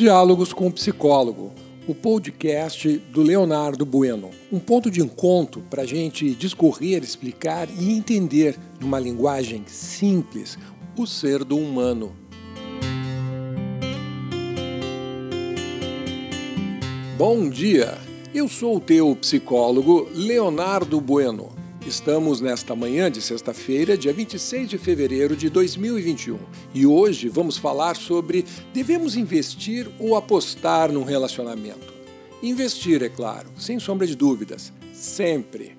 Diálogos com o Psicólogo, o podcast do Leonardo Bueno. Um ponto de encontro para a gente discorrer, explicar e entender, numa linguagem simples, o ser do humano. Bom dia! Eu sou o teu psicólogo Leonardo Bueno. Estamos nesta manhã de sexta-feira, dia 26 de fevereiro de 2021, e hoje vamos falar sobre devemos investir ou apostar num relacionamento. Investir, é claro, sem sombra de dúvidas, sempre.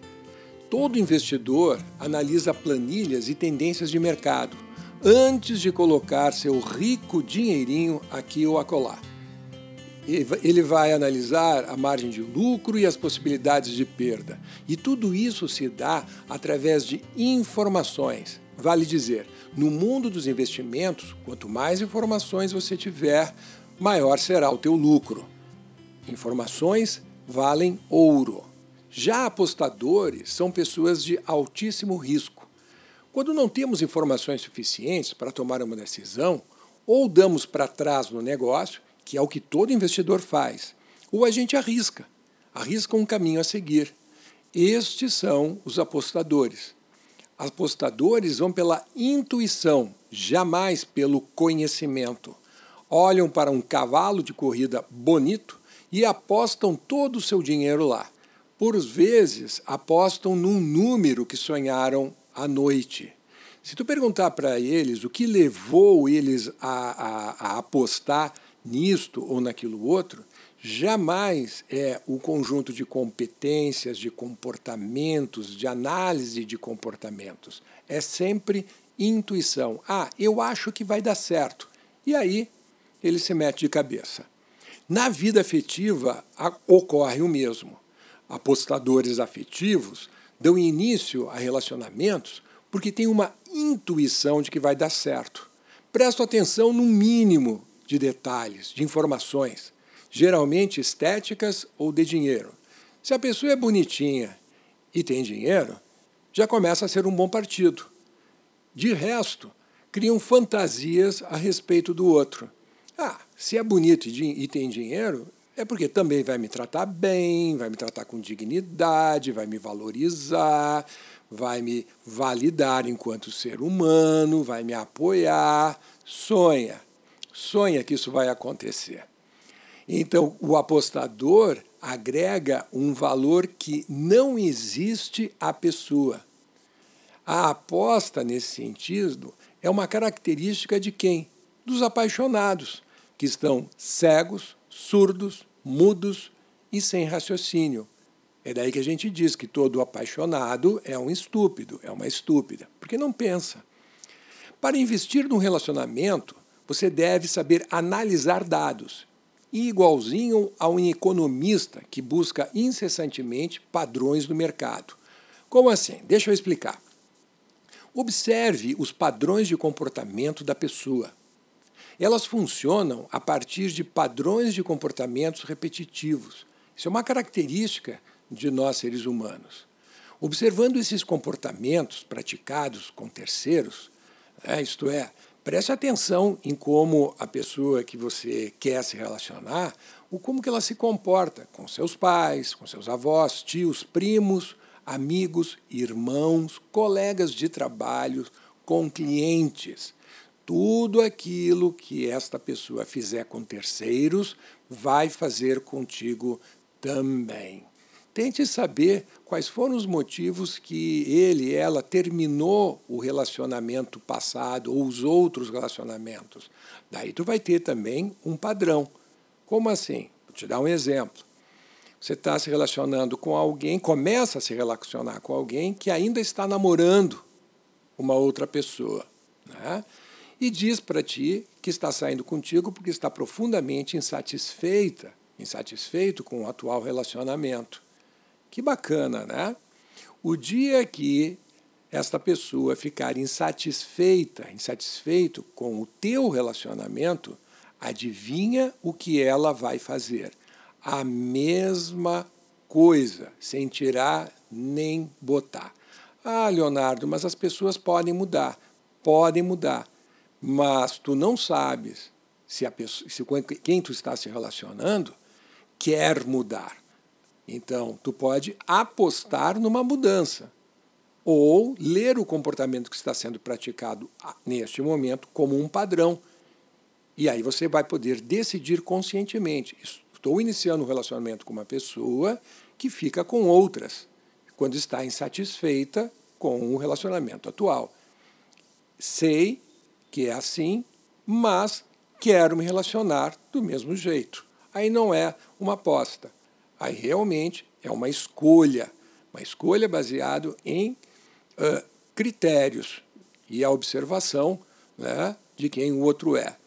Todo investidor analisa planilhas e tendências de mercado antes de colocar seu rico dinheirinho aqui ou acolá. Ele vai analisar a margem de lucro e as possibilidades de perda. E tudo isso se dá através de informações. Vale dizer, no mundo dos investimentos, quanto mais informações você tiver, maior será o teu lucro. Informações valem ouro. Já apostadores são pessoas de altíssimo risco. Quando não temos informações suficientes para tomar uma decisão, ou damos para trás no negócio que é o que todo investidor faz, ou a gente arrisca, arrisca um caminho a seguir. Estes são os apostadores. Apostadores vão pela intuição, jamais pelo conhecimento. Olham para um cavalo de corrida bonito e apostam todo o seu dinheiro lá. Por vezes, apostam num número que sonharam à noite. Se tu perguntar para eles o que levou eles a, a, a apostar nisto ou naquilo outro, jamais é o conjunto de competências, de comportamentos, de análise de comportamentos. É sempre intuição. Ah, eu acho que vai dar certo. E aí ele se mete de cabeça. Na vida afetiva ocorre o mesmo. Apostadores afetivos dão início a relacionamentos porque têm uma intuição de que vai dar certo. Presto atenção no mínimo de detalhes, de informações, geralmente estéticas ou de dinheiro. Se a pessoa é bonitinha e tem dinheiro, já começa a ser um bom partido. De resto, criam fantasias a respeito do outro. Ah, se é bonito e tem dinheiro, é porque também vai me tratar bem, vai me tratar com dignidade, vai me valorizar, vai me validar enquanto ser humano, vai me apoiar. Sonha sonha que isso vai acontecer. Então, o apostador agrega um valor que não existe à pessoa. A aposta, nesse sentido, é uma característica de quem? Dos apaixonados, que estão cegos, surdos, mudos e sem raciocínio. É daí que a gente diz que todo apaixonado é um estúpido, é uma estúpida, porque não pensa. Para investir num relacionamento, você deve saber analisar dados, igualzinho a um economista que busca incessantemente padrões do mercado. Como assim? Deixa eu explicar. Observe os padrões de comportamento da pessoa. Elas funcionam a partir de padrões de comportamentos repetitivos. Isso é uma característica de nós seres humanos. Observando esses comportamentos praticados com terceiros, é, isto é, Preste atenção em como a pessoa que você quer se relacionar, o como que ela se comporta com seus pais, com seus avós, tios, primos, amigos, irmãos, colegas de trabalho, com clientes. Tudo aquilo que esta pessoa fizer com terceiros vai fazer contigo também. Tente saber quais foram os motivos que ele, ela terminou o relacionamento passado ou os outros relacionamentos. Daí tu vai ter também um padrão. Como assim? Vou te dar um exemplo. Você está se relacionando com alguém, começa a se relacionar com alguém que ainda está namorando uma outra pessoa. Né? E diz para ti que está saindo contigo porque está profundamente insatisfeita, insatisfeito com o atual relacionamento. Que bacana, né? O dia que esta pessoa ficar insatisfeita, insatisfeito com o teu relacionamento, adivinha o que ela vai fazer? A mesma coisa, sem tirar nem botar. Ah, Leonardo, mas as pessoas podem mudar. Podem mudar. Mas tu não sabes se, a pessoa, se quem tu está se relacionando quer mudar. Então, tu pode apostar numa mudança ou ler o comportamento que está sendo praticado neste momento como um padrão. E aí você vai poder decidir conscientemente. Estou iniciando um relacionamento com uma pessoa que fica com outras quando está insatisfeita com o relacionamento atual. Sei que é assim, mas quero me relacionar do mesmo jeito. Aí não é uma aposta. Aí realmente é uma escolha, uma escolha baseada em uh, critérios e a observação né, de quem o outro é.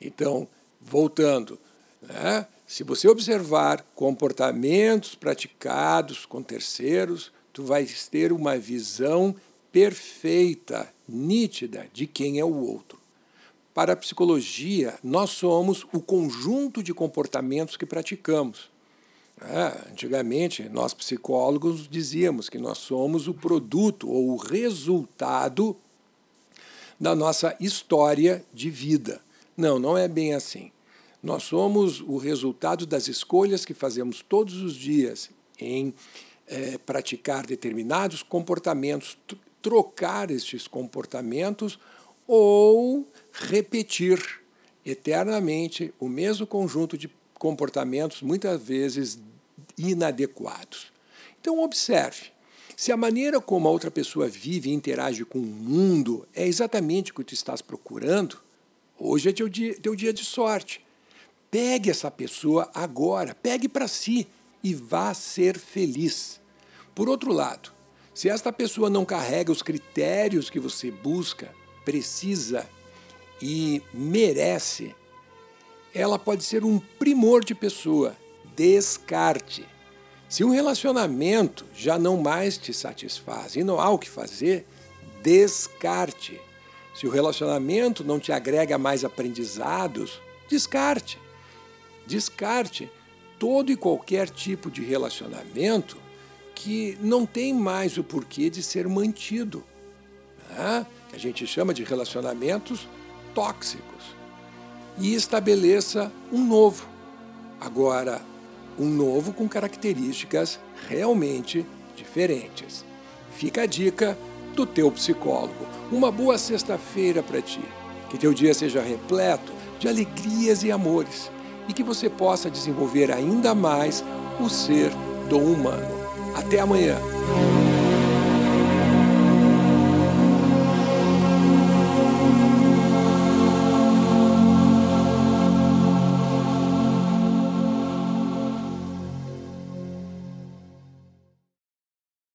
Então, voltando, né, se você observar comportamentos praticados com terceiros, tu vais ter uma visão perfeita, nítida de quem é o outro. Para a psicologia, nós somos o conjunto de comportamentos que praticamos. É, antigamente, nós psicólogos dizíamos que nós somos o produto ou o resultado da nossa história de vida. Não, não é bem assim. Nós somos o resultado das escolhas que fazemos todos os dias em é, praticar determinados comportamentos, trocar estes comportamentos ou repetir eternamente o mesmo conjunto de comportamentos, muitas vezes inadequados. Então, observe. Se a maneira como a outra pessoa vive e interage com o mundo é exatamente o que tu estás procurando, hoje é teu dia, teu dia de sorte. Pegue essa pessoa agora, pegue para si e vá ser feliz. Por outro lado, se esta pessoa não carrega os critérios que você busca, precisa e merece, ela pode ser um primor de pessoa. Descarte. Se um relacionamento já não mais te satisfaz e não há o que fazer, descarte. Se o relacionamento não te agrega mais aprendizados, descarte. Descarte todo e qualquer tipo de relacionamento que não tem mais o porquê de ser mantido. Né? A gente chama de relacionamentos tóxicos. E estabeleça um novo. Agora, um novo com características realmente diferentes. Fica a dica do teu psicólogo. Uma boa sexta-feira para ti. Que teu dia seja repleto de alegrias e amores e que você possa desenvolver ainda mais o ser do humano. Até amanhã.